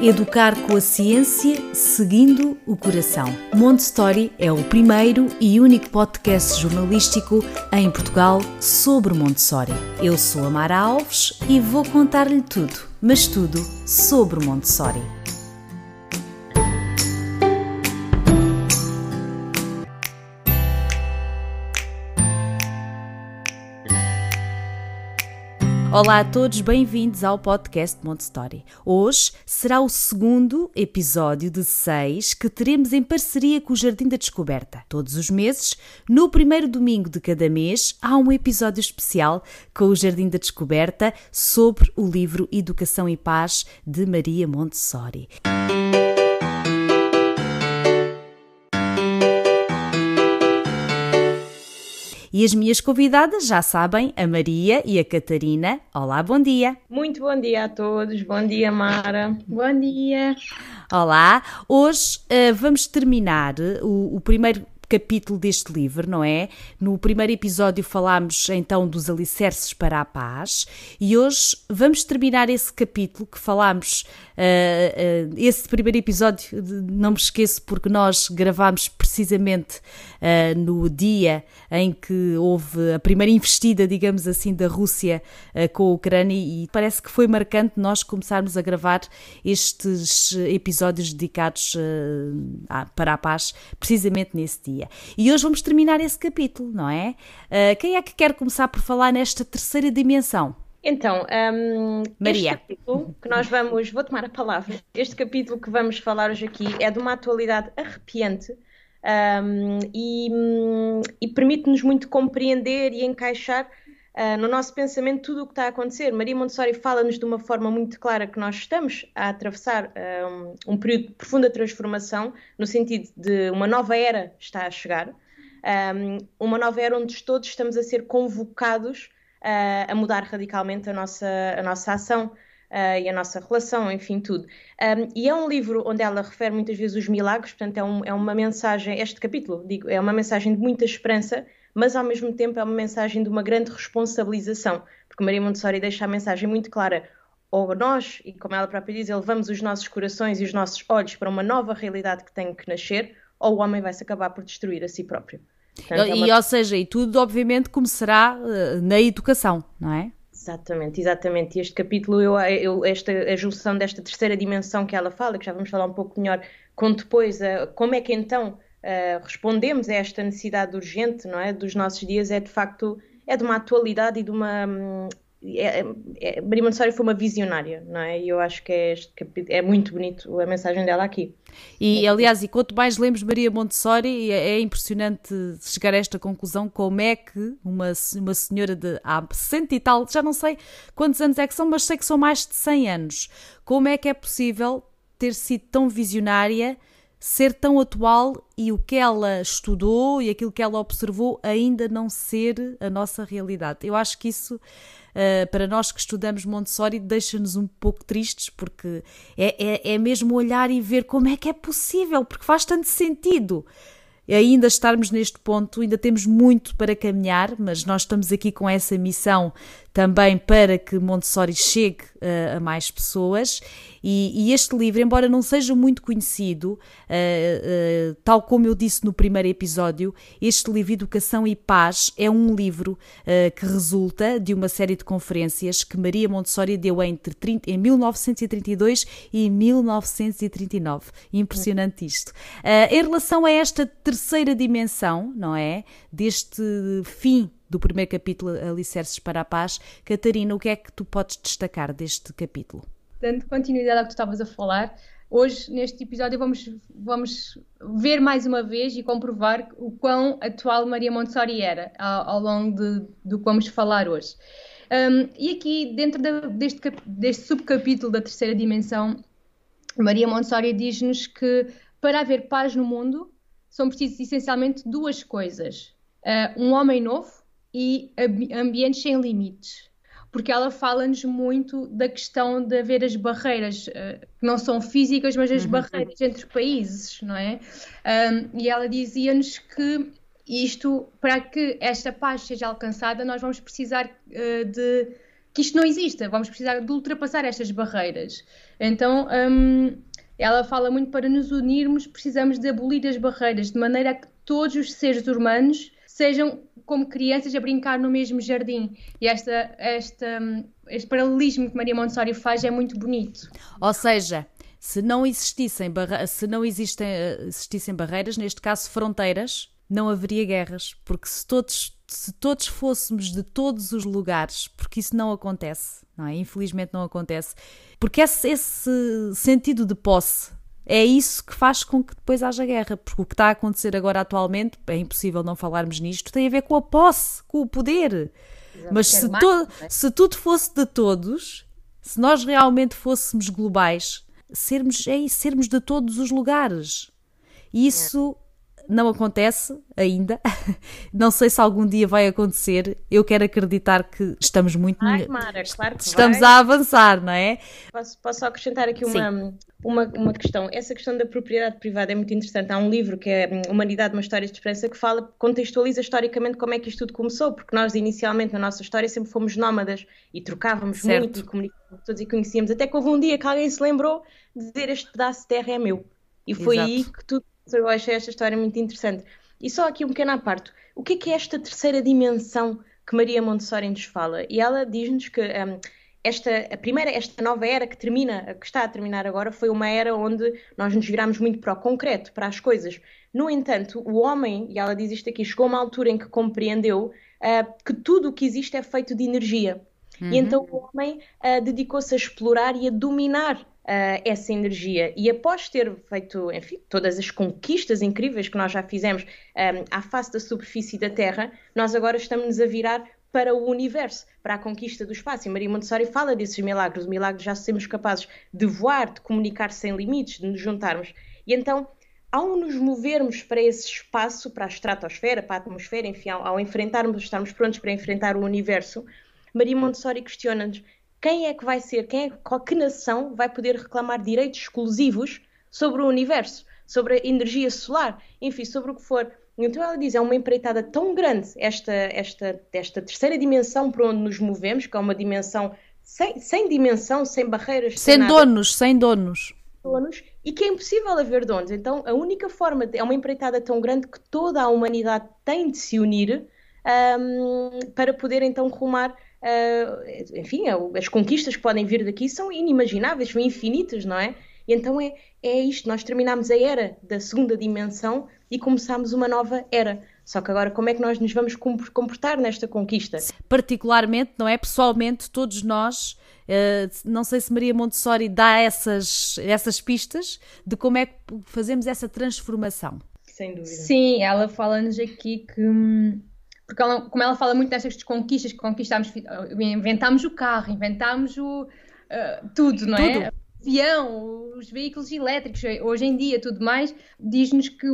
Educar com a ciência, seguindo o coração. Montessori é o primeiro e único podcast jornalístico em Portugal sobre Montessori. Eu sou a Mara Alves e vou contar-lhe tudo, mas tudo sobre Montessori. Olá a todos, bem-vindos ao podcast Montessori. Hoje será o segundo episódio de seis que teremos em parceria com o Jardim da Descoberta. Todos os meses, no primeiro domingo de cada mês, há um episódio especial com o Jardim da Descoberta sobre o livro Educação e Paz de Maria Montessori. E as minhas convidadas já sabem, a Maria e a Catarina. Olá, bom dia. Muito bom dia a todos. Bom dia, Mara. Bom dia. Olá. Hoje uh, vamos terminar o, o primeiro capítulo deste livro, não é? No primeiro episódio falámos então dos alicerces para a paz e hoje vamos terminar esse capítulo que falámos. Uh, uh, esse primeiro episódio, não me esqueço, porque nós gravámos precisamente uh, no dia em que houve a primeira investida, digamos assim, da Rússia com a Ucrânia e parece que foi marcante nós começarmos a gravar estes episódios dedicados para a paz precisamente nesse dia dia. E hoje vamos terminar esse capítulo, não é? Uh, quem é que quer começar por falar nesta terceira dimensão? Então, um, Maria. este capítulo que nós vamos, vou tomar a palavra, este capítulo que vamos falar hoje aqui é de uma atualidade arrepiante um, e, e permite-nos muito compreender e encaixar uh, no nosso pensamento tudo o que está a acontecer. Maria Montessori fala-nos de uma forma muito clara que nós estamos a atravessar uh, um, período de profunda transformação, no sentido de uma nova era está a chegar, um, uma nova era onde todos estamos a ser convocados uh, a mudar radicalmente a nossa, a nossa ação. Uh, e a nossa relação, enfim, tudo. Um, e é um livro onde ela refere muitas vezes os milagres, portanto, é, um, é, uma mensagem, este capítulo, digo, é uma mensagem de muita esperança mas ao mesmo tempo é uma mensagem de uma grande responsabilização, porque Maria Montessori deixa a mensagem muito clara. Ou nós, e como ela própria diz, elevamos os nossos corações e os nossos olhos para uma nova realidade que tem que nascer, ou o homem vai se acabar por destruir a si próprio. Portanto, e, é uma... ou seja, e tudo obviamente começará uh, na educação, não é? Exatamente, exatamente. E este capítulo, eu, eu, esta, a junção desta terceira dimensão que ela fala, que já vamos falar um pouco melhor, com depois uh, como é que então uh, respondemos a esta necessidade urgente, não é, dos nossos dias, é de facto é de uma atualidade e de uma hum, é, é, é, Maria Montessori foi uma visionária, não é? E eu acho que é, este, é muito bonito a mensagem dela aqui. E aliás, e quanto mais lemos Maria Montessori, é, é impressionante chegar a esta conclusão: como é que uma, uma senhora de há 60 e tal, já não sei quantos anos é que são, mas sei que são mais de 100 anos, como é que é possível ter sido tão visionária? Ser tão atual e o que ela estudou e aquilo que ela observou ainda não ser a nossa realidade. Eu acho que isso, uh, para nós que estudamos Montessori, deixa-nos um pouco tristes, porque é, é, é mesmo olhar e ver como é que é possível, porque faz tanto sentido ainda estarmos neste ponto, ainda temos muito para caminhar, mas nós estamos aqui com essa missão também para que Montessori chegue uh, a mais pessoas. E, e, este livro, embora não seja muito conhecido, uh, uh, tal como eu disse no primeiro episódio, este livro Educação e Paz é um livro que resulta de uma série de conferências que Maria Montessori deu entre 30, em 1932 e 1939. Impressionante isto. em relação a esta terceira dimensão, não é? Deste fim do primeiro capítulo Alicerces para a Paz. Catarina, o que é que tu podes destacar deste capítulo? Dando continuidade ao que tu estavas a falar, hoje neste episódio vamos, vamos ver mais uma vez e comprovar o quão atual Maria Montessori era ao, ao longo de, do que vamos falar hoje. Um, e aqui, dentro de, deste, deste subcapítulo da terceira dimensão, Maria Montessori diz-nos que para haver paz no mundo são precisas essencialmente duas coisas: uh, um homem novo e ambientes sem limites. Porque ela fala-nos muito da questão de haver as barreiras, uh, que não são físicas, mas as uhum. barreiras entre países, não é? Um, e ela dizia-nos que isto, para que esta paz seja alcançada, nós vamos precisar uh, de que isto não exista, vamos precisar de ultrapassar estas barreiras. Então, um, ela fala muito para nos unirmos, precisamos de abolir as barreiras, de maneira a que todos os seres humanos sejam como crianças a brincar no mesmo jardim. E esta, esta, este paralelismo que Maria Montessori faz é muito bonito. Ou seja, se não existissem, se não existem, eh, existissem barreiras, neste caso fronteiras, não haveria guerras, porque se todos, se todos fôssemos de todos os lugares, porque isso não acontece, não é? Infelizmente não acontece, porque esse, esse sentido de posse é isso que faz com que depois haja guerra, porque o que está a acontecer agora atualmente, é impossível não falarmos nisto, tem a ver com a posse, com o poder. Mas se, to é? se tudo fosse de todos, se nós realmente fôssemos globais, sermos, é isso, sermos de todos os lugares. Isso não acontece ainda. Não sei se algum dia vai acontecer. Eu quero acreditar que estamos muito Ai, Mara, claro que estamos vai. a avançar, não é? Posso, posso acrescentar aqui uma, uma, uma questão. Essa questão da propriedade privada é muito interessante. Há um livro que é hum, Humanidade, uma história de esperança, que fala, contextualiza historicamente como é que isto tudo começou, porque nós inicialmente na nossa história sempre fomos nómadas e trocávamos certo. muito e comunicávamos todos e conhecíamos, até que houve um dia que alguém se lembrou de dizer este pedaço de terra é meu. E foi Exato. aí que tudo eu achei esta história muito interessante. E só aqui um pequeno aparto. O que é, que é esta terceira dimensão que Maria Montessori nos fala? E ela diz-nos que um, esta, a primeira, esta nova era que termina, que está a terminar agora, foi uma era onde nós nos viramos muito para o concreto, para as coisas. No entanto, o homem, e ela diz isto aqui, chegou a uma altura em que compreendeu uh, que tudo o que existe é feito de energia. Uhum. E então o homem uh, dedicou-se a explorar e a dominar uh, essa energia. E após ter feito, enfim, todas as conquistas incríveis que nós já fizemos um, eh, à face da superfície da Terra, nós agora estamos a virar para o universo, para a conquista do espaço. E Maria Montessori fala desses milagres, o milagre de já sermos capazes de voar, de comunicar sem limites, de nos juntarmos. E então, ao nos movermos para esse espaço, para a estratosfera, para a atmosfera, enfim, ao, ao enfrentarmos, estarmos prontos para enfrentar o universo, Maria Montessori questiona-nos quem é que vai ser, quem é, qual, que nação vai poder reclamar direitos exclusivos sobre o universo, sobre a energia solar, enfim, sobre o que for. Então ela diz, é uma empreitada tão grande esta, esta, esta terceira dimensão para onde nos movemos, que é uma dimensão sem, sem dimensão, sem barreiras, sem, sem donos, sem donos. donos. E que é impossível haver donos. Então a única forma, de, é uma empreitada tão grande que toda a humanidade tem de se unir um, para poder então rumar uh, enfim, as conquistas que podem vir daqui são inimagináveis, são infinitas, não é? E então é, é isto, nós terminamos a era da segunda dimensão e começamos uma nova era. Só que agora, como é que nós nos vamos comportar nesta conquista? Particularmente, não é? Pessoalmente, todos nós, uh, não sei se Maria Montessori dá essas, essas pistas de como é que fazemos essa transformação. Sem dúvida. Sim, ela fala-nos aqui que hum, porque ela, como ela fala muito destas conquistas que conquistámos, inventámos o carro, inventámos o, uh, tudo, não é? tudo. é? avião, os veículos elétricos, hoje em dia tudo mais, diz-nos que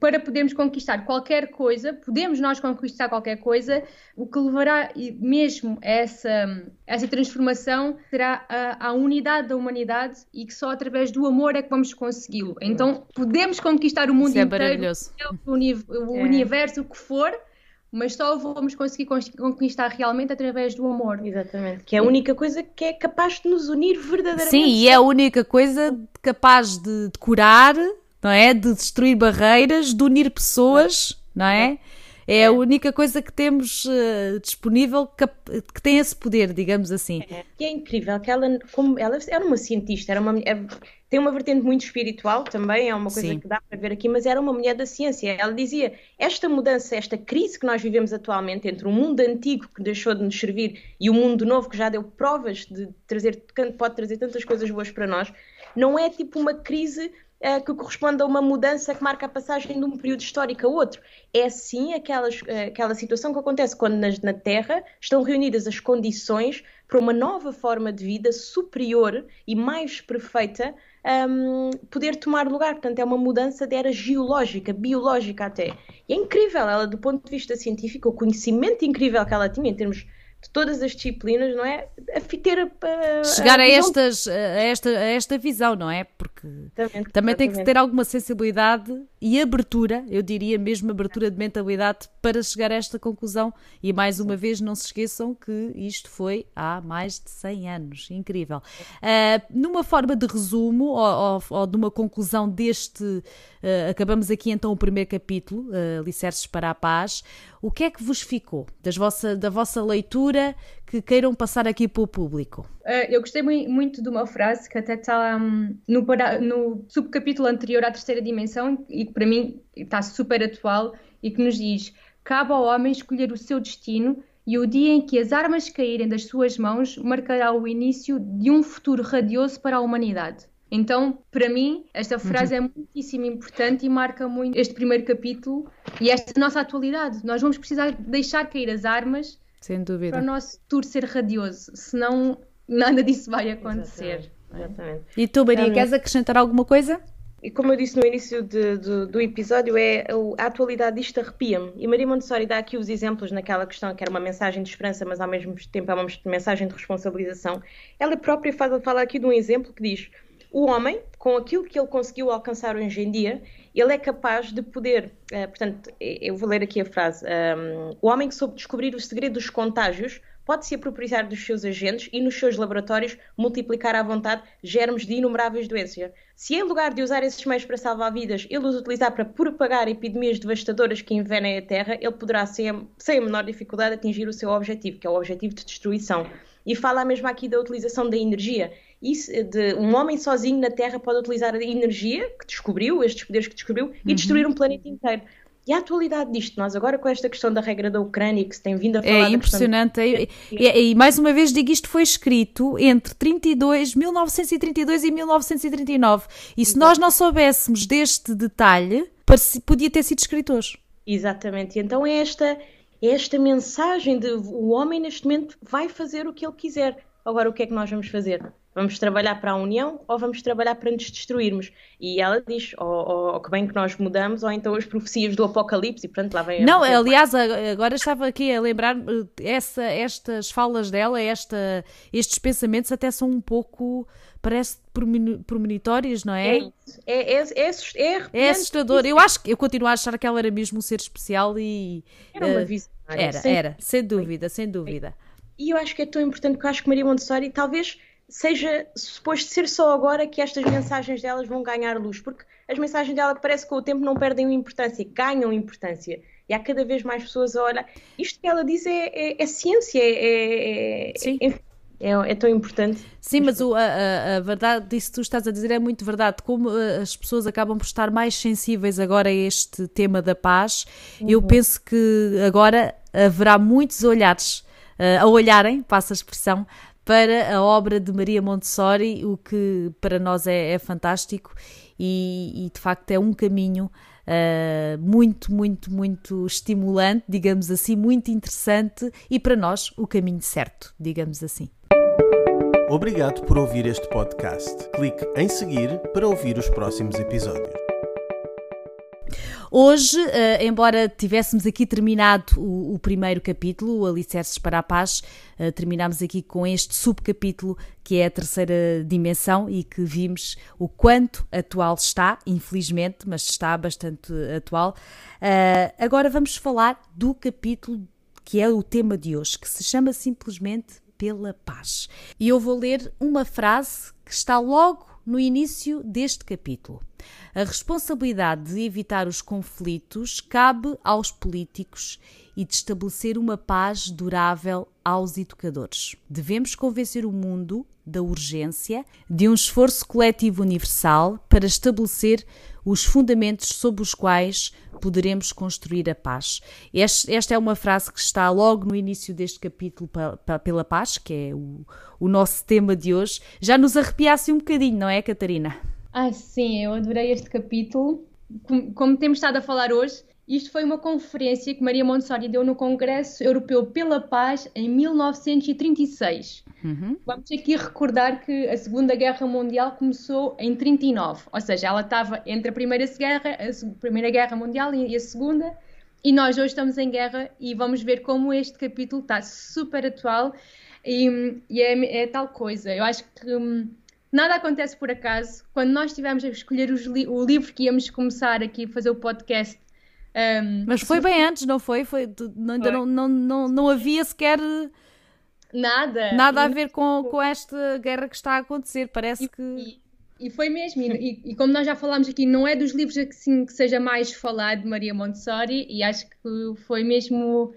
para podermos conquistar qualquer coisa, podemos nós conquistar qualquer coisa, o que levará mesmo a essa, essa transformação será a, a unidade da humanidade e que só através do amor é que vamos consegui-lo. Então podemos conquistar o mundo Isso é inteiro, o, o é. universo, o que for, mas só vamos conseguir conquistar realmente através do amor. Exatamente. Que é a única coisa que é capaz de nos unir verdadeiramente. Sim, e é a única coisa capaz de, de curar, não é? De destruir barreiras, de unir pessoas, não é? É a única coisa que temos uh, disponível que, que, tem esse poder, digamos assim. É, e é incrível que ela, como ela era uma cientista, era uma, é, tem uma vertente muito espiritual também, é uma coisa Sim. que dá para ver aqui, mas era uma mulher da ciência. Ela dizia: esta mudança, esta crise que nós vivemos atualmente entre o mundo antigo que deixou de nos servir e o mundo novo que já deu provas de trazer, pode trazer tantas coisas boas para nós, não é tipo uma crise uh, que corresponde a uma mudança que marca a passagem de um período histórico a outro. É sim aquelas, uh, aquela situação que acontece quando nas, na Terra estão reunidas as condições para uma nova forma de vida superior e mais perfeita um, poder tomar lugar. Portanto, é uma mudança de era geológica, biológica até. E é incrível, ela, do ponto de vista científico, o conhecimento incrível que ela tinha em termos de todas as disciplinas, não é? A ter a, chegar a, a, estas, a, esta, a esta visão, não é? Porque exatamente, também exatamente. tem que ter alguma sensibilidade e abertura, eu diria mesmo abertura de mentalidade para chegar a esta conclusão. E mais uma vez, não se esqueçam que isto foi há mais de 100 anos. Incrível. Uh, numa forma de resumo ou, de uma conclusão deste, uh, acabamos aqui então o primeiro capítulo, uh, Alicerces para a Paz. O que é que vos ficou das vossa, da vossa leitura que queiram passar aqui para o público? Uh, eu gostei muito de uma frase que até está um, no, no subcapítulo anterior à terceira dimensão e que para mim está super atual e que nos diz: cabe ao homem escolher o seu destino e o dia em que as armas caírem das suas mãos marcará o início de um futuro radioso para a humanidade. Então, para mim, esta frase uhum. é muitíssimo importante e marca muito este primeiro capítulo e esta nossa atualidade. Nós vamos precisar deixar cair as armas para o nosso futuro ser radioso, senão nada disso vai acontecer. Exatamente. Exatamente. E tu, Maria, queres acrescentar alguma coisa? E como eu disse no início de, de, do episódio, é a atualidade disto arrepia-me. E Maria Montessori dá aqui os exemplos naquela questão que era uma mensagem de esperança, mas ao mesmo tempo é uma mensagem de responsabilização. Ela própria fala, fala aqui de um exemplo que diz: o homem, com aquilo que ele conseguiu alcançar hoje em dia, ele é capaz de poder, uh, portanto, eu vou ler aqui a frase: um, o homem que soube descobrir o segredo dos contágios pode se apropriar dos seus agentes e nos seus laboratórios multiplicar à vontade germes de inumeráveis doenças. Se em lugar de usar esses meios para salvar vidas, ele os utilizar para propagar epidemias devastadoras que envenem a Terra, ele poderá, sem, sem a menor dificuldade, atingir o seu objetivo, que é o objetivo de destruição. E fala mesmo aqui da utilização da energia. Isso, de, um homem sozinho na Terra pode utilizar a energia que descobriu, estes poderes que descobriu, uhum. e destruir um planeta inteiro. E a atualidade disto, nós agora com esta questão da regra da Ucrânia que se tem vindo a falar... É impressionante, e, e, e, mais uma vez digo, isto foi escrito entre 32, 1932 e 1939, e se Exato. nós não soubéssemos deste detalhe, podia ter sido escrito hoje. Exatamente, e então é esta, é esta mensagem de o homem neste momento vai fazer o que ele quiser, agora o que é que nós vamos fazer? Vamos trabalhar para a união ou vamos trabalhar para nos destruirmos? E ela diz, ou, ou, ou que bem que nós mudamos, ou então as profecias do Apocalipse, e pronto, lá vem Não, a... aliás, agora estava aqui a lembrar, eh, essa, estas falas dela, esta, estes pensamentos até são um pouco, parece premonitórios, não é? É, é, é, é, é assustador. Eu acho que eu continuo a achar que ela era mesmo um ser especial e. Era uma uh, visionária. Era, sem... era, sem dúvida, sem dúvida. E eu acho que é tão importante que eu acho que Maria Montessori talvez seja suposto ser só agora que estas mensagens delas vão ganhar luz, porque as mensagens dela parece que com o tempo não perdem importância, ganham importância. E há cada vez mais pessoas a olhar. Isto que ela diz é, é, é ciência, é, é, Sim. É, é, é, tão importante. Sim, mas o, a, a, verdade disso que tu estás a dizer é muito verdade. Como uh, as pessoas acabam por estar mais sensíveis agora a este tema da paz, uhum. eu penso que agora haverá muitos olhares uh, a olharem, passa a expressão, para a obra de Maria Montessori, o que para nós é, é fantástico e, e, de facto é um caminho uh, muito, muito, muito estimulante, digamos assim, muito interessante e para nós o caminho certo, digamos assim. Obrigado por ouvir este podcast. Clique em seguir para ouvir os próximos episódios. Hoje, uh, embora tivéssemos aqui terminado o, o, primeiro capítulo, o Alicerces para a Paz, uh, terminamos aqui com este subcapítulo que é a terceira dimensão e que vimos o quanto atual está, infelizmente, mas está bastante atual. Uh, agora vamos falar do capítulo que é o tema de hoje, que se chama simplesmente Pela Paz. E eu vou ler uma frase que está logo no início deste capítulo. A responsabilidade de evitar os conflitos cabe aos políticos e de estabelecer uma paz durável aos educadores. Devemos convencer o mundo da urgência de um esforço coletivo universal para estabelecer os fundamentos sob os quais poderemos construir a paz. esta é uma frase que está logo no início deste capítulo pela paz, que é o, o nosso tema de hoje. Já nos arrepiasse um bocadinho, não é, Catarina? Ah, sim, eu adorei este capítulo. Como, como temos estado a falar hoje, isto foi uma conferência que Maria Montessori deu no Congresso Europeu pela Paz em 1936. Uhum. Vamos aqui recordar que a Segunda Guerra Mundial começou em 39, ou seja, ela estava entre a Primeira Guerra, a Primeira Guerra Mundial e a Segunda, e nós hoje estamos em guerra e vamos ver como este capítulo está super atual e, e é, é, tal coisa. Eu acho que hum, nada acontece por acaso. Quando nós estivemos a escolher li o livro que íamos começar aqui a fazer o podcast. Um, Mas foi bem antes, não foi? foi não, foi. Não, não, não, não havia sequer. Nada. Nada a ver com, com esta guerra que está a acontecer. Parece e, que. E, e foi mesmo. E, e, como nós já falámos aqui, não é dos livros assim, que seja mais falado de Maria Montessori, e acho que foi mesmo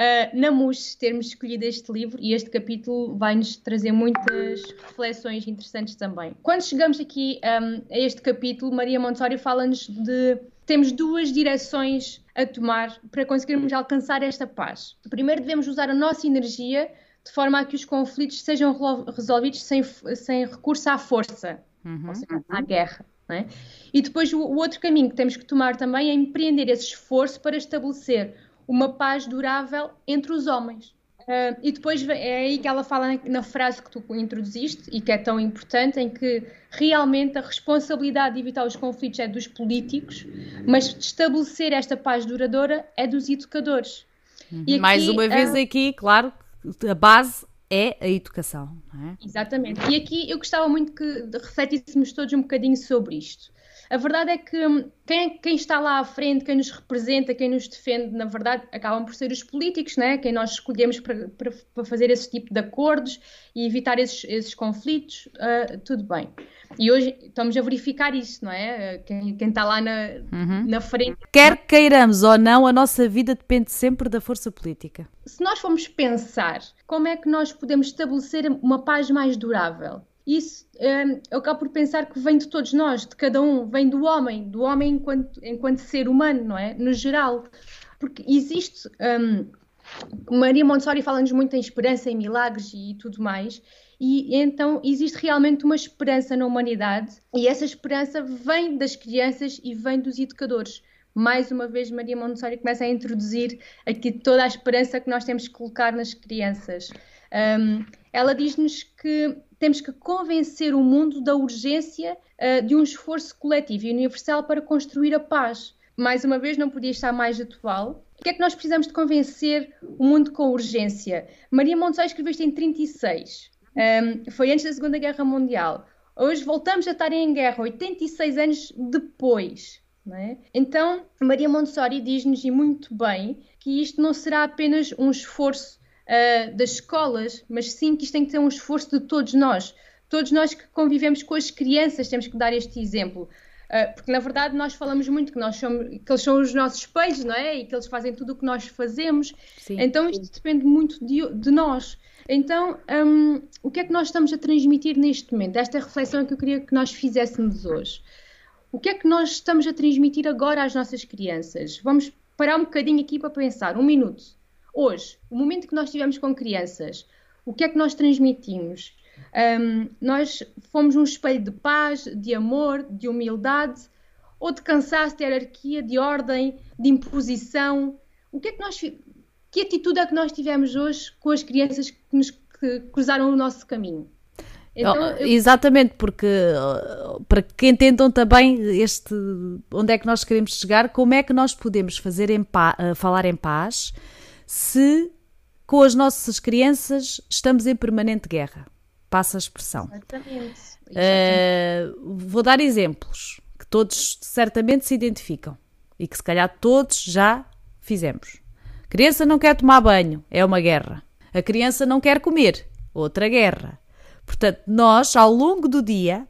uh, na MUS termos escolhido este livro e este capítulo vai-nos trazer muitas reflexões interessantes também. Quando chegamos aqui um, a este capítulo, Maria Montessori fala-nos de temos duas direções a tomar para conseguirmos alcançar esta paz. Primeiro, devemos usar a nossa energia de forma a que os conflitos sejam resolvidos sem, sem recurso à força, uhum. ou seja, à guerra. É? E depois, o, o outro caminho que temos que tomar também é empreender esse esforço para estabelecer uma paz durável entre os homens. Uh, e depois é aí que ela fala na, frase que tu introduziste e que é tão importante, em que realmente a responsabilidade de evitar os conflitos é dos políticos, mas de estabelecer esta paz duradoura é dos educadores. Uhum. Aqui, Mais uma vez uh, aqui, claro, a base é a educação. É? Exatamente. E aqui eu gostava muito que refletíssemos todos um bocadinho sobre isto. A verdade é que hum, quem, quem, está lá à frente, quem nos representa, quem nos defende, na verdade, acabam por ser os políticos, né? quem nós escolhemos para, para, para fazer esse tipo de acordos e evitar esses, esses conflitos, uh, tudo bem. E hoje estamos a verificar isso, não é? Quem, quem está lá na, uhum. na frente. Quer queiramos ou não, a nossa vida depende sempre da força política. Se nós formos pensar como é que nós podemos estabelecer uma paz mais durável, isso um, eu acabo por pensar que vem de todos nós, de cada um, vem do homem, do homem enquanto, enquanto ser humano, não é? No geral. Porque existe. Um, Maria Montessori fala-nos muito em esperança, em milagres e tudo mais, e então existe realmente uma esperança na humanidade, e essa esperança vem das crianças e vem dos educadores. Mais uma vez, Maria Montessori começa a introduzir aqui toda a esperança que nós temos que colocar nas crianças. Um, ela diz-nos que temos que convencer o mundo da urgência uh, de um esforço coletivo e universal para construir a paz. Mais uma vez, não podia estar mais atual. O que é que nós precisamos de convencer o mundo com urgência? Maria Montessori escreveu isto em 36. Um, foi antes da Segunda Guerra Mundial. Hoje voltamos a estar em guerra, 86 anos depois. É? Então, Maria Montessori diz-nos, e muito bem, que isto não será apenas um esforço uh, das escolas, mas sim que isto tem que ser um esforço de todos nós. Todos nós que convivemos com as crianças temos que dar este exemplo. Uh, porque na verdade nós falamos muito que, nós somos, que eles são os nossos espelhos, não é? E que eles fazem tudo o que nós fazemos. Sim, então isto depende muito de, de nós. Então, um, o que é que nós estamos a transmitir neste momento? Esta é reflexão que eu queria que nós fizéssemos hoje. O que é que nós estamos a transmitir agora às nossas crianças? Vamos parar um bocadinho aqui para pensar, um minuto. Hoje, o momento que nós tivemos com crianças, o que é que nós transmitimos? Um, nós fomos um espelho de paz, de amor, de humildade, ou de cansaço, de hierarquia, de ordem, de imposição? O que é que nós que atitude é que nós tivemos hoje com as crianças que nos que cruzaram o nosso caminho? Então, eu... Exatamente, porque uh, para que entendam também este onde é que nós queremos chegar, como é que nós podemos fazer em pa, uh, falar em paz se com as nossas crianças estamos em permanente guerra. Passa a expressão. Exatamente. Exatamente. Uh, vou dar exemplos que todos certamente se identificam e que se calhar todos já fizemos. A criança não quer tomar banho, é uma guerra. A criança não quer comer, outra guerra. Portanto, nós, ao longo do dia,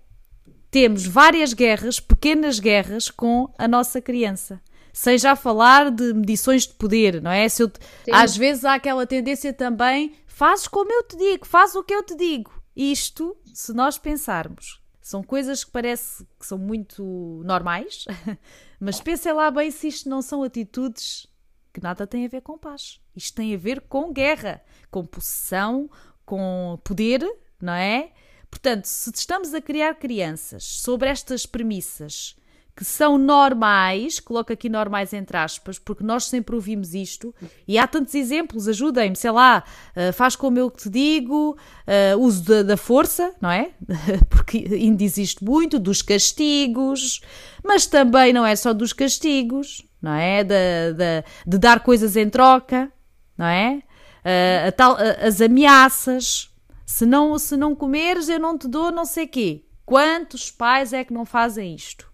temos várias guerras, pequenas guerras com a nossa criança sem já falar de medições de poder, não é? Se eu, às vezes há aquela tendência também, fazes como eu te digo, faz o que eu te digo. Isto, se nós pensarmos, são coisas que parece que são muito normais, mas pensem lá bem se isto não são atitudes que nada têm a ver com paz. Isto tem a ver com guerra, com possessão, com poder, não é? Portanto, se estamos a criar crianças sobre estas premissas que são normais, coloco aqui normais entre aspas, porque nós sempre ouvimos isto, e há tantos exemplos, ajudem-me, sei lá, uh, faz como eu te digo, uh, uso da, da, força, não é? porque ainda existe muito, dos castigos, mas também não é só dos castigos, não é? De, de, de dar coisas em troca, não é? Uh, tal, as ameaças, se não, se não comeres eu não te dou não sei quê. Quantos pais é que não fazem isto?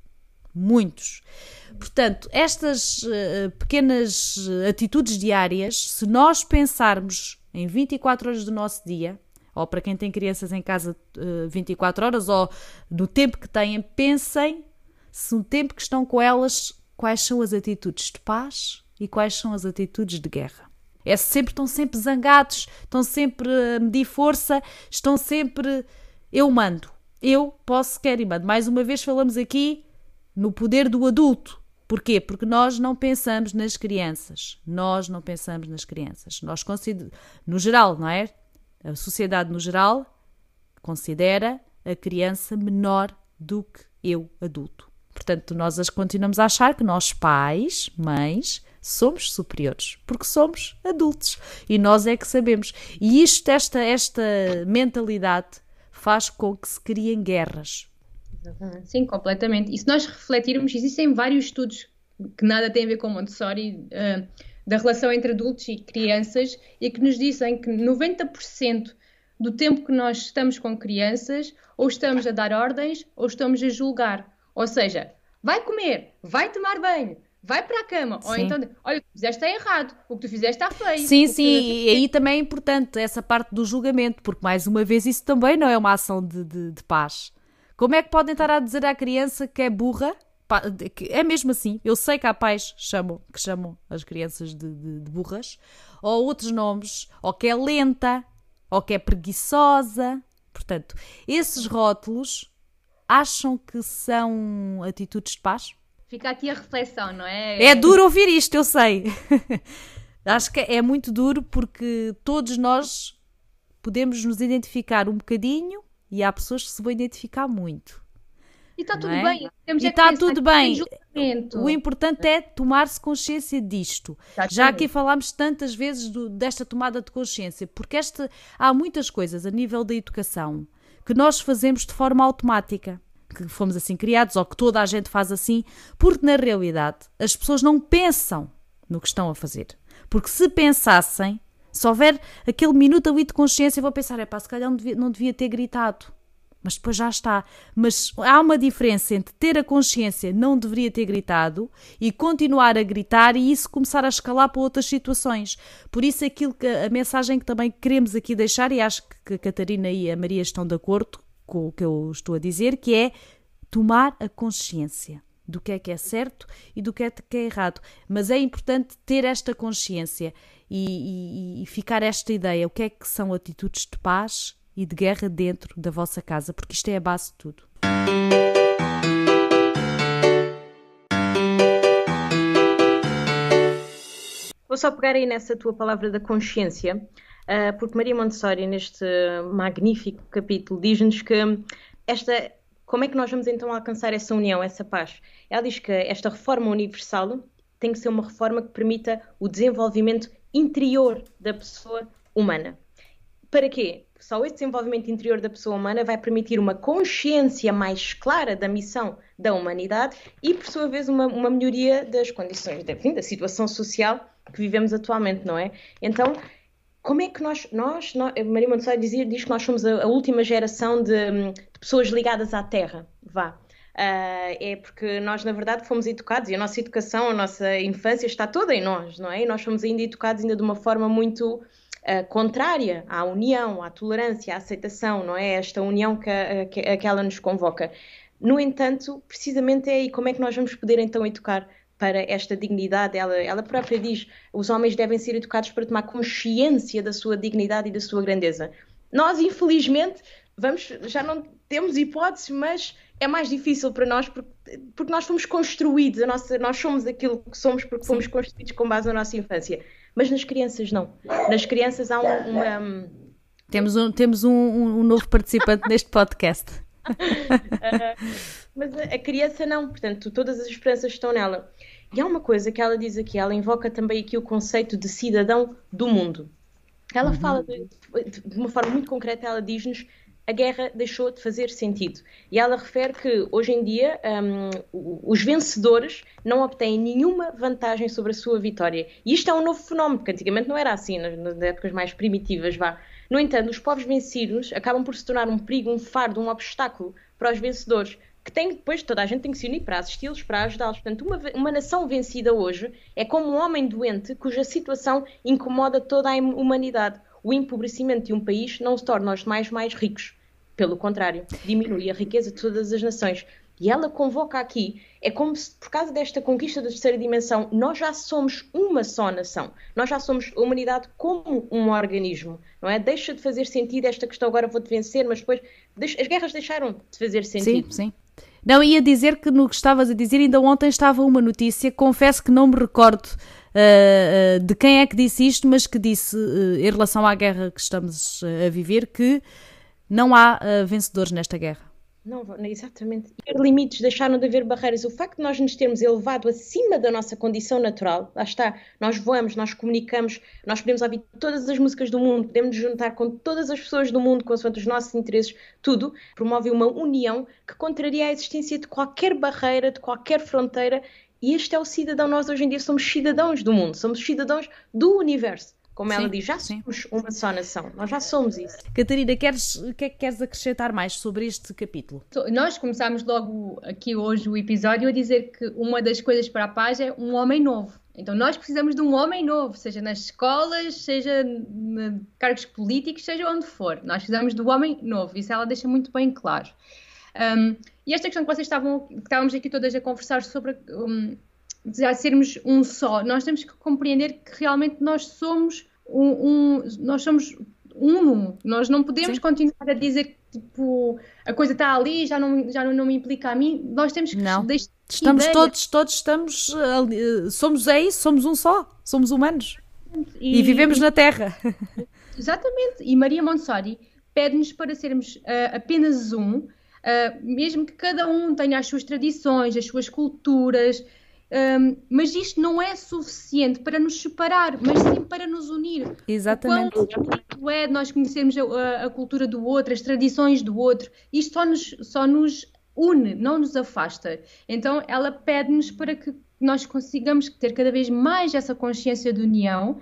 Muitos. Portanto, estas uh, pequenas atitudes diárias, se nós pensarmos em 24 horas do nosso dia, ou para quem tem crianças em casa uh, 24 horas, ou no tempo que têm, pensem se no tempo que estão com elas, quais são as atitudes de paz e quais são as atitudes de guerra. É sempre, estão sempre zangados, estão sempre a medir força, estão sempre. Eu mando, eu posso, quero e mando. Mais uma vez falamos aqui no poder do adulto. Porquê? Porque nós não pensamos nas crianças. Nós não pensamos nas crianças. Nós no geral, não é? A sociedade no geral considera a criança menor do que eu, adulto. Portanto, nós continuamos a achar que nós, pais, mães, somos superiores, porque somos adultos e nós é que sabemos. E isto, esta, esta mentalidade faz com que se criem guerras. Sim, completamente. E se nós refletirmos, existem vários estudos que nada têm a ver com Montessori, uh, da relação entre adultos e crianças, e que nos dizem que 90% do tempo que nós estamos com crianças, ou estamos a dar ordens, ou estamos a julgar. Ou seja, vai comer, vai tomar banho, vai para a cama. Sim. Ou então, olha, o que fizeste está errado, o que tu fizeste está feio. Sim, sim, e aí também é importante essa parte do julgamento, porque mais uma vez isso também não é uma ação de, de, de paz. Como é que podem estar a dizer à criança que é burra? É mesmo assim. Eu sei que há pais chamam, que chamam as crianças de, de, de burras, ou outros nomes, ou que é lenta, ou que é preguiçosa. Portanto, esses rótulos acham que são atitudes de paz? Fica aqui a reflexão, não é? É duro ouvir isto, eu sei. Acho que é muito duro porque todos nós podemos nos identificar um bocadinho e há pessoas que se vão identificar muito. E está tudo é? bem. Temos e está tudo bem. O importante é tomar-se consciência disto. Exatamente. Já aqui falámos tantas vezes do, desta tomada de consciência, porque esta, há muitas coisas a nível da educação que nós fazemos de forma automática, que fomos assim criados ou que toda a gente faz assim, porque na realidade as pessoas não pensam no que estão a fazer. Porque se pensassem, se houver aquele minuto ali de consciência, vou pensar, é pá, se calhar não devia, não devia ter gritado mas depois já está. Mas há uma diferença entre ter a consciência, não deveria ter gritado, e continuar a gritar e isso começar a escalar para outras situações. Por isso, aquilo que a mensagem que também queremos aqui deixar, e acho que a Catarina e a Maria estão de acordo com o que eu estou a dizer, que é tomar a consciência do que é que é certo e do que é que é errado. Mas é importante ter esta consciência e, e, e ficar esta ideia: o que é que são atitudes de paz e de guerra dentro da vossa casa, porque isto é a base de tudo. Vou só pegar aí nessa tua palavra da consciência, ah, porque Maria Montessori, neste magnífico capítulo, diz-nos que esta. Como é que nós vamos então alcançar essa união, essa paz? Ela diz que esta reforma universal tem que ser uma reforma que permita o desenvolvimento interior da pessoa humana. Para quê? Só esse desenvolvimento interior da pessoa humana vai permitir uma consciência mais clara da missão da humanidade e, por sua vez, uma, uma melhoria das condições, enfim, da situação social que vivemos atualmente, não é? Então, como é que nós, nós, nós Maria Montessori dizia, diz que nós somos a, a última geração de, de, pessoas ligadas à terra, vá. Uh, é porque nós, na verdade, fomos educados e a nossa educação, a nossa infância está toda em nós, não é? E nós fomos ainda educados ainda de uma forma muito uh, contrária à união, à tolerância, à aceitação, não é? Esta união que, que, que ela nos convoca. No entanto, precisamente é aí como é que nós vamos poder então educar para esta dignidade. Ela, ela própria diz: os homens devem ser educados para tomar consciência da sua dignidade e da sua grandeza. Nós, infelizmente, vamos, já não temos hipóteses, mas é mais difícil para nós porque, porque nós fomos construídos, a nossa, nós somos aquilo que somos porque Sim. fomos construídos com base na nossa infância. Mas nas crianças não. Nas crianças há um, uma. Temos um, temos um, um novo participante neste podcast. uh, mas a, a, criança não, portanto, todas as esperanças estão nela. E há uma coisa que ela diz aqui, ela invoca também aqui o conceito de cidadão do mundo. Ela uhum. fala de, de, uma forma muito concreta, ela diz-nos a guerra deixou de fazer sentido. E ela refere que, hoje em dia, um, os vencedores não obtêm nenhuma vantagem sobre a sua vitória. E isto é um novo fenómeno, porque antigamente não era assim, nas, nas épocas mais primitivas, vá. No entanto, os povos vencidos acabam por se tornar um perigo, um fardo, um obstáculo para os vencedores que tem depois toda a gente tem que se unir para assisti-los, para ajudá-los. Portanto, uma, uma nação vencida hoje é como um homem doente cuja situação incomoda toda a humanidade. O empobrecimento de um país não se torna os mais mais ricos. Pelo contrário, diminui a riqueza de todas as nações. E ela convoca aqui, é como se, por causa desta conquista da terceira dimensão, nós já somos uma só nação. Nós já somos a humanidade como um organismo, não é? Deixa de fazer sentido esta questão, agora vou-te vencer, mas depois as guerras deixaram de fazer sentido. Sim, sim. Não, ia dizer que no que estavas a dizer, ainda ontem estava uma notícia, confesso que não me recordo uh, uh, de quem é que disse isto, mas que disse, uh, em relação à guerra que estamos a viver, que não há vencedores nesta guerra. Não, exatamente. Limites, deixaram de haver barreiras. O facto de nós nos termos elevado acima da nossa condição natural, lá está, nós voamos, nós comunicamos, nós podemos ouvir todas as músicas do mundo, podemos nos juntar com todas as pessoas do mundo, consoante os nossos interesses, tudo, promove uma união que contraria a existência de qualquer barreira, de qualquer fronteira. E este é o cidadão. Nós hoje em dia somos cidadãos do mundo, somos cidadãos do universo. Como sim, ela diz, já sim. somos uma só nação, nós já somos isso. Catarina, queres, o que é que queres acrescentar mais sobre este capítulo? Nós começámos logo aqui hoje o episódio a dizer que uma das coisas para a paz é um homem novo. Então nós precisamos de um homem novo, seja nas escolas, seja em cargos políticos, seja onde for. Nós precisamos do homem novo, isso ela deixa muito bem claro. Um, e esta questão que vocês estavam, que estávamos aqui todas a conversar sobre um, já sermos um só, nós temos que compreender que realmente nós somos um, um nós somos um, nós não podemos Sim. continuar a dizer que tipo, a coisa está ali, já não, já não, não me implica a mim, nós temos que não. deixar Estamos ideia. todos, todos estamos, uh, somos é isso, somos um só, somos humanos e, e vivemos na Terra. Exatamente, e Maria Montessori pede-nos para sermos uh, apenas um, uh, mesmo que cada um tenha as suas tradições, as suas culturas, um, mas isto não é suficiente para nos separar, mas sim para nos unir. Exatamente. O quão é nós conhecermos a, a, cultura do outro, as tradições do outro, isto só nos, só nos une, não nos afasta. Então ela pede-nos para que nós consigamos ter cada vez mais essa consciência de união.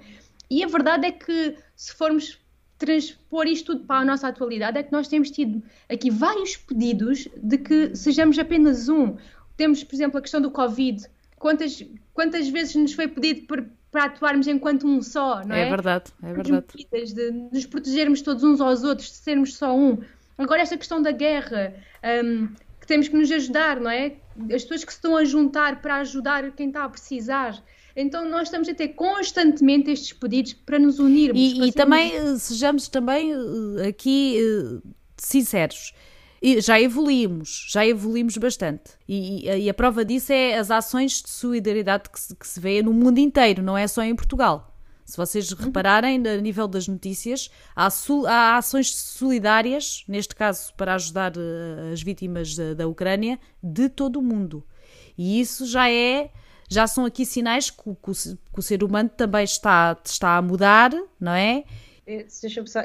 E a verdade é que se formos transpor isto tudo para a nossa atualidade, é que nós temos tido aqui vários pedidos de que sejamos apenas um. Temos, por exemplo, a questão do Covid quantas, quantas vezes nos foi pedido por, para atuarmos enquanto um só, não é? É verdade, é verdade. De nos protegermos todos uns aos outros, de sermos só um. Agora, esta questão da guerra, um, que temos que nos ajudar, não é? As pessoas que se estão a juntar para ajudar quem está a precisar. Então nós estamos a ter constantemente estes pedidos para nos unirmos. E, e também eh, sejamos também eh, aqui eh, sinceros já evoluímos, já evoluímos bastante. E, e, a prova disso é as ações de solidariedade que se, que se vê no mundo inteiro, não é só em Portugal. Se vocês uhum. repararem, a nível das notícias, há, há, ações solidárias, neste caso para ajudar uh, as vítimas da, da, Ucrânia, de todo o mundo. E isso já é, já são aqui sinais que, o, que o, ser humano também está, está a mudar, não é? é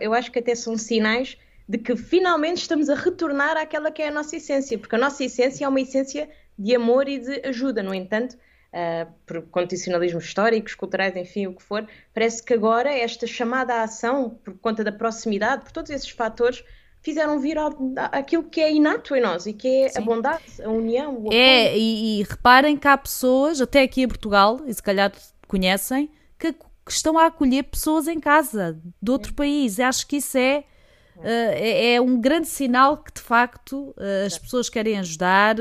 eu acho que até são sinais de que finalmente estamos a retornar àquela que é a nossa essência, porque a nossa essência é uma essência de amor e de ajuda. No entanto, uh, por condicionalismos históricos, culturais, enfim, o que for, parece que agora esta chamada à ação, por conta da proximidade, por todos esses fatores, fizeram vir ao, aquilo que é inato em nós e que é Sim. a bondade, a união. É, e, e, reparem que há pessoas, até aqui em Portugal, e se calhar conhecem, que, que estão a acolher pessoas em casa de outro país. Acho que isso é uh, é, é, um grande sinal que de facto uh, as pessoas querem ajudar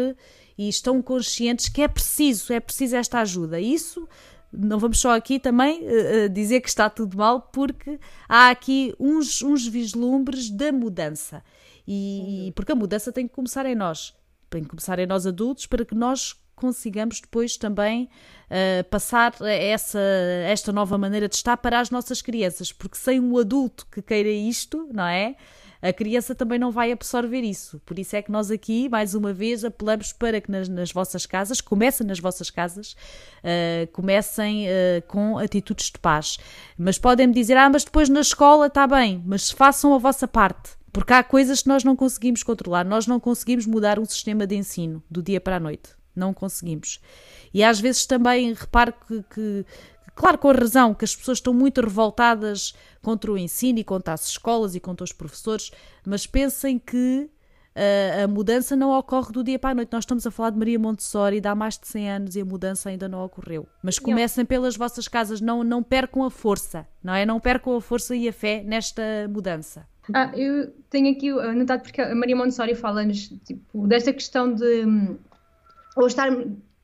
e estão conscientes que é preciso, é preciso esta ajuda. Isso não vamos só aqui também uh, dizer que está tudo mal, porque há aqui uns, uns vislumbres da mudança. E, e, porque a mudança tem que começar em nós, tem que começar em nós adultos para que nós consigamos depois também uh, passar essa, esta nova maneira de estar para as nossas crianças, porque sem um adulto que queira isto, não é? a criança também não vai absorver isso. Por isso é que nós aqui, mais uma vez, apelamos para que nas, nas vossas casas, comecem nas vossas casas, uh, comecem uh, com atitudes de paz. Mas podem-me dizer, ah, mas depois na escola está bem, mas façam a vossa parte. Porque há coisas que nós não conseguimos controlar, nós não conseguimos mudar um sistema de ensino do dia para a noite. Não conseguimos. E às vezes também reparo que, que Claro, com a razão, que as pessoas estão muito revoltadas contra o ensino e contra as escolas e contra os professores, mas pensem que uh, a mudança não ocorre do dia para a noite. Nós estamos a falar de Maria Montessori há mais de 100 anos e a mudança ainda não ocorreu. Mas comecem pelas vossas casas, não, não percam a força, não é? Não percam a força e a fé nesta mudança. Ah, eu tenho aqui anotado porque a Maria Montessori fala-nos tipo, desta questão de hum, ou estar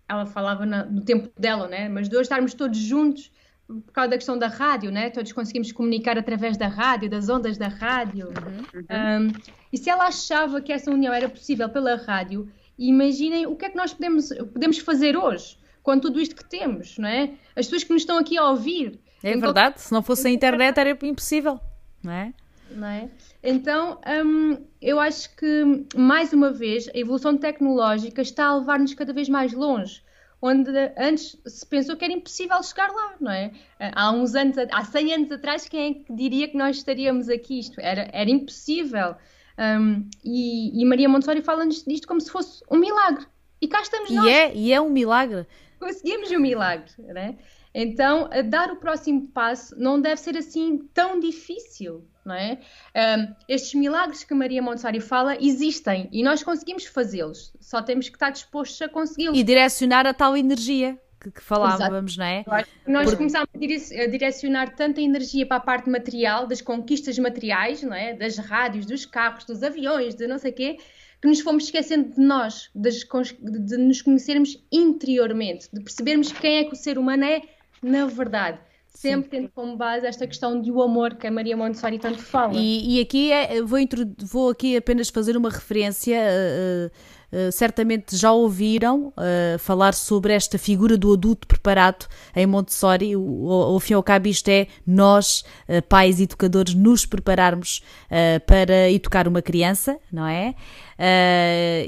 ela falava na, no tempo dela, né? Mas de hoje estarmos todos juntos por causa da questão da rádio, né? Todos conseguimos comunicar através da rádio, das ondas da rádio. Uhum, uhum. Um, e se ela achava que essa união era possível pela rádio, imaginem o que é que nós podemos, podemos fazer hoje com tudo isto que temos, não é? As pessoas que nos estão aqui a ouvir. É verdade, se não fosse a internet era impossível, não é? Não é? Então, hum, eu acho que, mais uma vez, a evolução tecnológica está a levar-nos cada vez mais longe. Onde antes se pensou que era impossível chegar lá, não é? Há uns anos, há 100 anos atrás, quem é que diria que nós estaríamos aqui? Isto era, era impossível. Um, e, e, Maria Montessori fala-nos disto como se fosse um milagre. E cá estamos nós. E é, e é um milagre. Conseguimos um milagre, não é? Então, dar o próximo passo não deve ser assim tão difícil, não é? Um, estes milagres que Maria Montessori fala existem e nós conseguimos fazê-los, só temos que estar dispostos a consegui-los. E direcionar a tal energia que, que falávamos, Exato. não é? Nós começámos a direcionar tanta energia para a parte material, das conquistas materiais, não é? Das rádios, dos carros, dos aviões, de não sei o quê, que nos fomos esquecendo de nós, de, de nos conhecermos interiormente, de percebermos quem é que o ser humano é na verdade. Sempre tendo como base esta questão de o amor que a Maria Montessori tanto fala. E, e aqui é, vou, vou aqui apenas fazer uma referência. Uh, Uh, certamente já ouviram uh, falar sobre esta figura do adulto preparado em Montessori. O, ao fim e ao cabo, isto é nós, uh, pais educadores, nos prepararmos para educar uma criança, não é?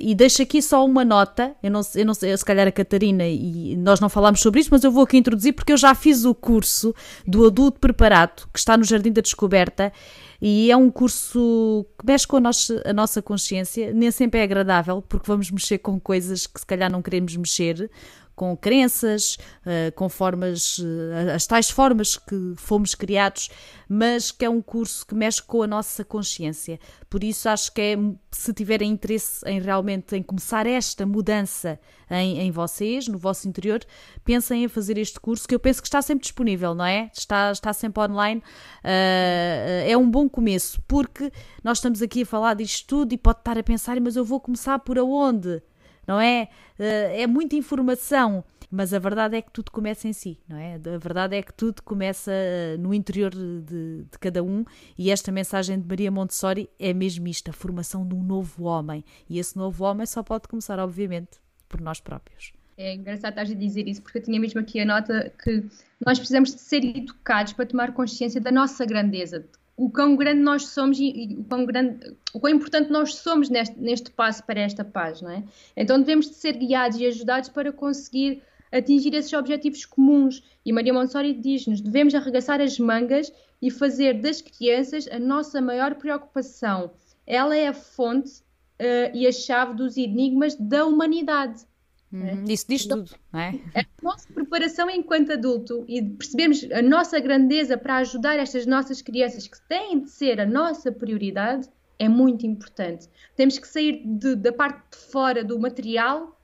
E deixo aqui só uma nota. Eu não, eu não sei, se calhar a Catarina e nós não falámos sobre isso, mas eu vou aqui introduzir porque eu já fiz o curso do adulto preparado que está no Jardim da Descoberta e é um curso que mexe com a nossa, a nossa consciência. Nem sempre é agradável porque vamos mexer com coisas que se calhar não queremos mexer com crenças, uh, com formas, uh, as tais formas que fomos criados, mas que é um curso que mexe com a nossa consciência. Por isso acho que é, se tiverem interesse em realmente em começar esta mudança em, em vocês, no vosso interior, pensem em fazer este curso, que eu penso que está sempre disponível, não é? Está, está sempre online. Uh, é um bom começo, porque nós estamos aqui a falar disto tudo e pode estar a pensar, mas eu vou começar por aonde? Não é? Eh, é muita informação, mas a verdade é que tudo começa em si, não é? A verdade é que tudo começa eh, no interior de, de, cada um e esta mensagem de Maria Montessori é mesmo isto, a formação de um novo homem. E esse novo homem só pode começar, obviamente, por nós próprios. É engraçado estar a dizer isso, porque eu tinha mesmo aqui a nota que nós precisamos de ser educados para tomar consciência da nossa grandeza, o quão grande nós somos e, e, o, quão grande, o quão importante nós somos neste, neste passo para esta paz, não é? Então devemos de ser guiados e ajudados para conseguir atingir esses objetivos comuns. E Maria Montessori diz-nos, devemos arregaçar as mangas e fazer das crianças a nossa maior preocupação. Ela é a fonte uh, e a chave dos enigmas da humanidade. Uhum, isso diz então, tudo, não é? A nossa preparação enquanto adulto e percebemos a nossa grandeza para ajudar estas nossas crianças que têm de ser a nossa prioridade é muito importante. Temos que sair de, da parte de fora do material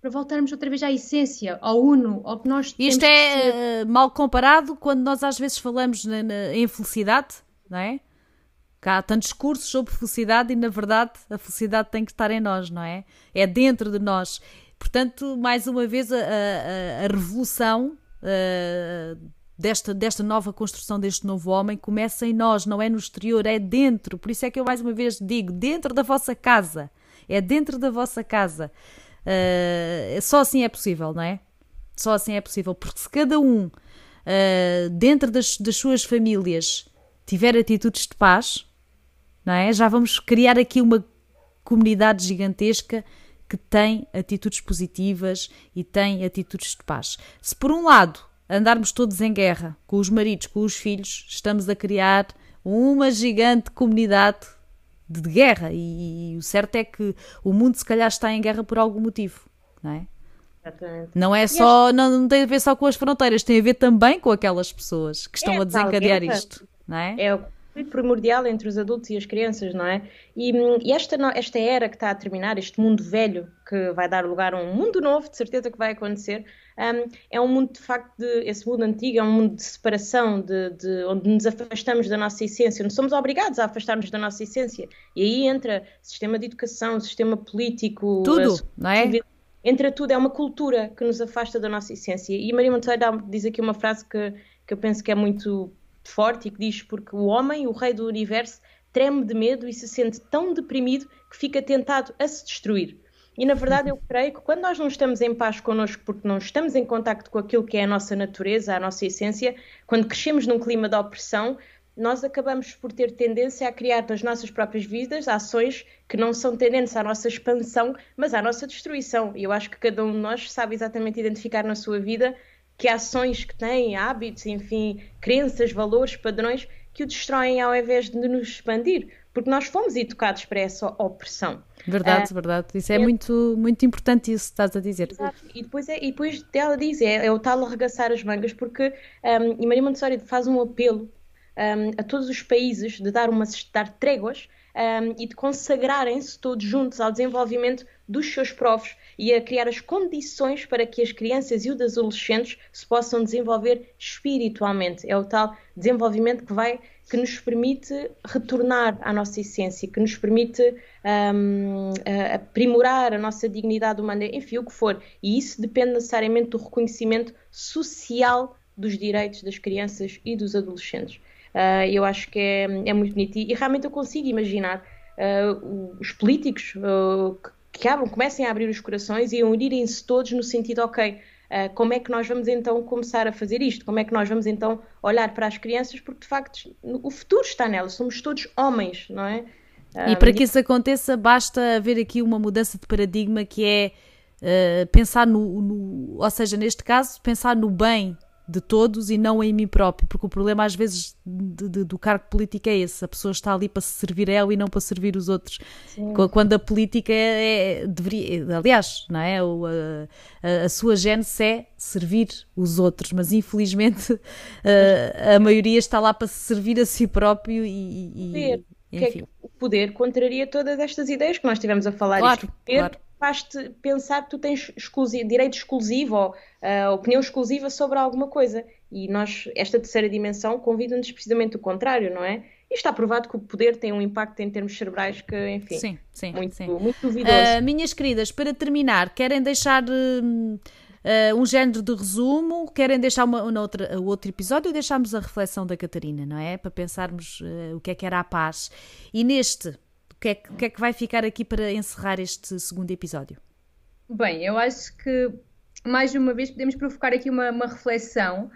para voltarmos outra vez à essência, ao uno, ao que nós Isto é uh, mal comparado quando nós às vezes falamos na, na, em felicidade, não é? Que há tantos cursos sobre felicidade e na verdade a felicidade tem que estar em nós, não é? É dentro de nós. Portanto, mais uma vez, a, a, a revolução uh, desta, desta nova construção, deste novo homem, começa em nós, não é no exterior, é dentro. Por isso é que eu mais uma vez digo: dentro da vossa casa. É dentro da vossa casa. Uh, só assim é possível, não é? Só assim é possível, porque se cada um uh, dentro das, das suas famílias tiver atitudes de paz, não é? Já vamos criar aqui uma comunidade gigantesca que tem atitudes positivas e tem atitudes de paz. Se por um lado andarmos todos em guerra, com os maridos, com os filhos, estamos a criar uma gigante comunidade de guerra e, e o certo é que o mundo se calhar está em guerra por algum motivo, não é? Exatamente. Não é só, não, não, tem a ver só com as fronteiras, tem a ver também com aquelas pessoas que estão é, a desencadear isto, não é? É o primordial entre os adultos e as crianças, não é? E, e, esta, esta era que está a terminar, este mundo velho que vai dar lugar a um mundo novo, de certeza que vai acontecer, um, é um mundo de facto, de, esse mundo antigo é um mundo de separação, de, de, onde nos afastamos da nossa essência, onde somos obrigados a afastar-nos da nossa essência. E aí entra sistema de educação, sistema político, tudo, não é? entra tudo, é uma cultura que nos afasta da nossa essência. E Maria Monteiro diz aqui uma frase que, que eu penso que é muito forte e que diz: Porque o homem, o rei do universo, treme de medo e se sente tão deprimido que fica tentado a se destruir. E na verdade eu creio que quando nós não estamos em paz connosco porque não estamos em contacto com aquilo que é a nossa natureza, a nossa essência, quando crescemos num clima de opressão, nós acabamos por ter tendência a criar nas nossas próprias vidas ações que não são tendentes à nossa expansão, mas à nossa destruição. E eu acho que cada um de nós sabe exatamente identificar na sua vida que ações que têm, hábitos, enfim, crenças, valores, padrões, que o destroem ao invés de nos expandir, porque nós fomos educados para essa opressão. Verdade, uh, verdade. Isso é, é, muito, muito importante isso que estás a dizer. Exato. E depois, é, e depois ela diz, é, é o tal arregaçar as mangas, porque um, e Maria Montessori faz um apelo um, a todos os países de dar, uma, de dar tréguas um, e de consagrarem-se todos juntos ao desenvolvimento dos seus povos e a criar as condições para que as crianças e os adolescentes se possam desenvolver espiritualmente. É o tal desenvolvimento que vai que nos permite retornar à nossa essência, que nos permite um, aprimorar a nossa dignidade humana, enfim, o que for. E isso depende necessariamente do reconhecimento social dos direitos das crianças e dos adolescentes. Uh, eu acho que é, é muito bonito e, e, realmente eu consigo imaginar uh, os políticos uh, que, abram, comecem a abrir os corações e a unirem-se todos no sentido, ok, como é que nós vamos então começar a fazer isto? Como é que nós vamos então olhar para as crianças? Porque de facto o futuro está nelas, somos todos homens, não é? E para que isso aconteça, basta haver aqui uma mudança de paradigma que é uh, pensar no, no, ou seja, neste caso, pensar no bem de todos e não em mim próprio, porque o problema às vezes de, de, do cargo político é esse, a pessoa está ali para se servir a ela e não para servir os outros. Sim. Quando a política é, é, deveria, aliás, não é? O, a, a, sua gênese é servir os outros, mas infelizmente a, a maioria está lá para se servir a si próprio e, e enfim. Que é o poder contraria todas estas ideias que nós tivemos a falar. Claro, isto, poder, claro faz-te pensar que tu tens exclusivo, direito exclusivo ou uh, opinião exclusiva sobre alguma coisa. E nós, esta terceira dimensão, convida-nos precisamente o contrário, não é? E está provado que o poder tem um impacto em termos cerebrais que, enfim, sim, sim, muito, sim. muito duvidoso. Uh, minhas queridas, para terminar, querem deixar uh, um género de resumo? Querem deixar uma, uma outra, outro episódio ou deixamos a reflexão da Catarina, não é? Para pensarmos o que é que era a paz. E neste, que, é que, o que é que vai ficar aqui para encerrar este segundo episódio? Bem, eu acho que mais uma vez podemos provocar aqui uma, uma reflexão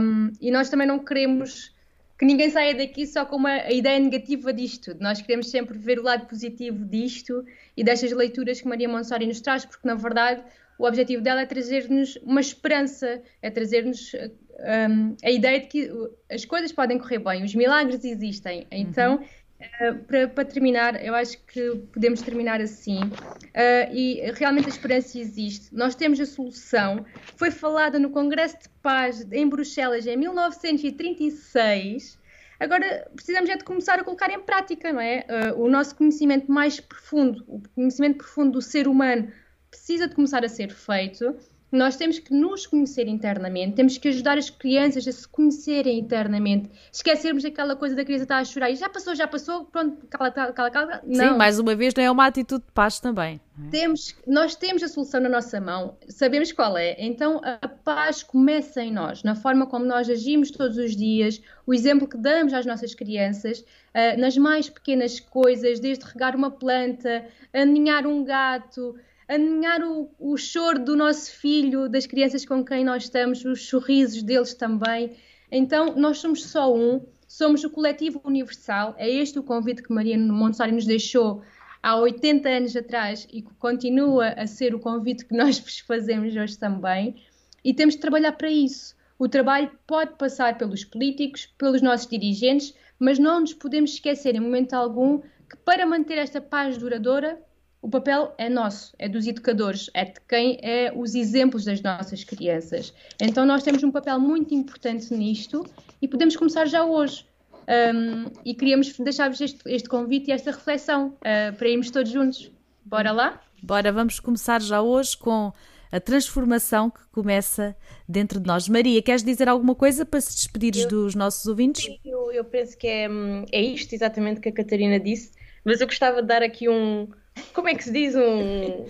um, e nós também não queremos que ninguém saia daqui só com uma ideia negativa disto. Nós queremos sempre ver o lado positivo disto e destas leituras que Maria Montessori nos traz, porque na verdade o objetivo dela é trazer-nos uma esperança, é trazer-nos um, a ideia de que as coisas podem correr bem, os milagres existem. Então, uhum. Uh, para, para, terminar, eu acho que podemos terminar assim. Uh, e realmente a esperança existe. Nós temos a solução. Foi falada no Congresso de Paz em Bruxelas em 1936. Agora precisamos é de começar a colocar em prática, não é? Uh, o nosso conhecimento mais profundo, o conhecimento profundo do ser humano, precisa de começar a ser feito nós temos que nos conhecer internamente, temos que ajudar as crianças a se conhecerem internamente. Esquecermos aquela coisa da criança estar a chorar e já passou, já passou, pronto, cala, cala, cala, cala. Não. Sim, mais uma vez, não é uma atitude de paz também. É? Temos, nós temos a solução na nossa mão, sabemos qual é. Então a paz começa em nós, na forma como nós agimos todos os dias, o exemplo que damos às nossas crianças, uh, nas mais pequenas coisas, desde regar uma planta, aninhar um gato aninhar o, o choro do nosso filho, das crianças com quem nós estamos, os sorrisos deles também. Então, nós somos só um Somos o coletivo universal, é este o convite que Maria Montessori nos deixou há 80 anos atrás e que continua a ser o convite que nós vos fazemos hoje também. E temos de trabalhar para isso. O trabalho pode passar pelos políticos, pelos nossos dirigentes, mas não nos podemos esquecer em momento algum que para manter esta paz duradoura, o papel é nosso, é dos educadores, é de quem é os exemplos das nossas crianças. Então nós temos um papel muito importante nisto e podemos começar já hoje. Um, e queríamos deixar-vos este, este, convite e esta reflexão uh, para irmos todos juntos. Bora lá? Bora, vamos começar já hoje com a transformação que começa dentro de nós. Maria, queres dizer alguma coisa para se despedir dos nossos ouvintes? Eu, eu penso que é, é isto exatamente que a Catarina disse, mas eu gostava de dar aqui um, como é que se diz um.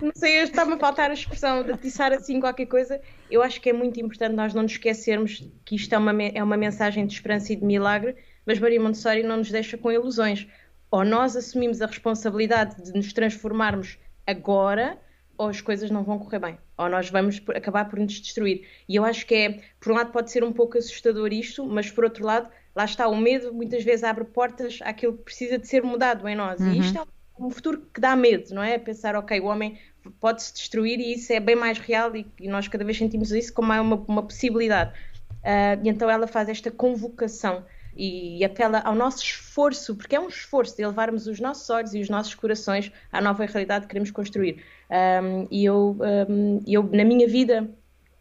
Não sei, está-me a faltar a expressão de atiçar assim qualquer coisa. Eu acho que é muito importante nós não nos esquecermos que isto é uma, é uma mensagem de esperança e de milagre, mas Maria Montessori não nos deixa com ilusões. Ou nós assumimos a responsabilidade de nos transformarmos agora, ou as coisas não vão correr bem. Ou nós vamos acabar por nos destruir. E eu acho que é, por um lado, pode ser um pouco assustador isto, mas por outro lado, lá está, o medo muitas vezes abre portas àquilo que precisa de ser mudado em nós. Uhum. E isto é um futuro que dá medo, não é? Pensar, ok, o homem pode se destruir e isso é bem mais real e, e nós cada vez sentimos isso como uma, uma possibilidade. Uh, e então ela faz esta convocação e apela ao nosso esforço, porque é um esforço de levarmos os nossos olhos e os nossos corações à nova realidade que queremos construir. Um, e eu, um, eu, na minha vida,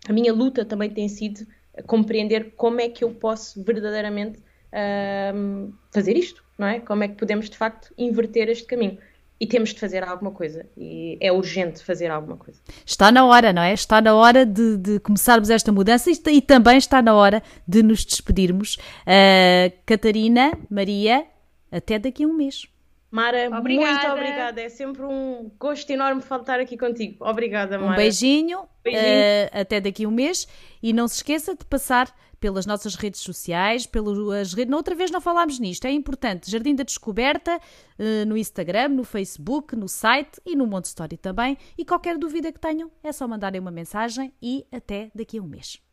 a minha luta também tem sido compreender como é que eu posso verdadeiramente um, fazer isto, não é? Como é que podemos de facto inverter este caminho? E temos de fazer alguma coisa. E é urgente fazer alguma coisa. Está na hora, não é? Está na hora de, de começarmos esta mudança e, e, também está na hora de nos despedirmos. Uh, Catarina, Maria, até daqui a um mês. Mara, obrigada. muito obrigada. É sempre um gosto enorme faltar aqui contigo. Obrigada, Mara. Um beijinho, beijinho. Uh, até daqui a um mês. E não se esqueça de passar pelas nossas redes sociais, pelas redes. Outra vez não falámos nisto, é importante. Jardim da Descoberta uh, no Instagram, no Facebook, no site e no Monte Story também. E qualquer dúvida que tenham, é só mandarem uma mensagem e até daqui a um mês.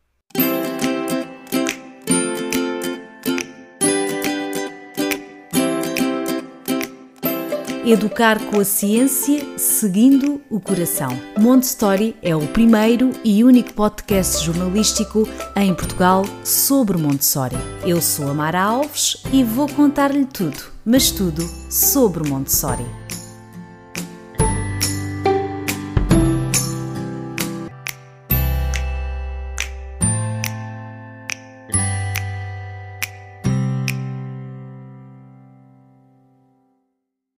Educar com a ciência, seguindo o coração. Montessori é o primeiro e único podcast jornalístico em Portugal sobre Montessori. Eu sou a Mara Alves e vou contar-lhe tudo, mas tudo sobre Montessori.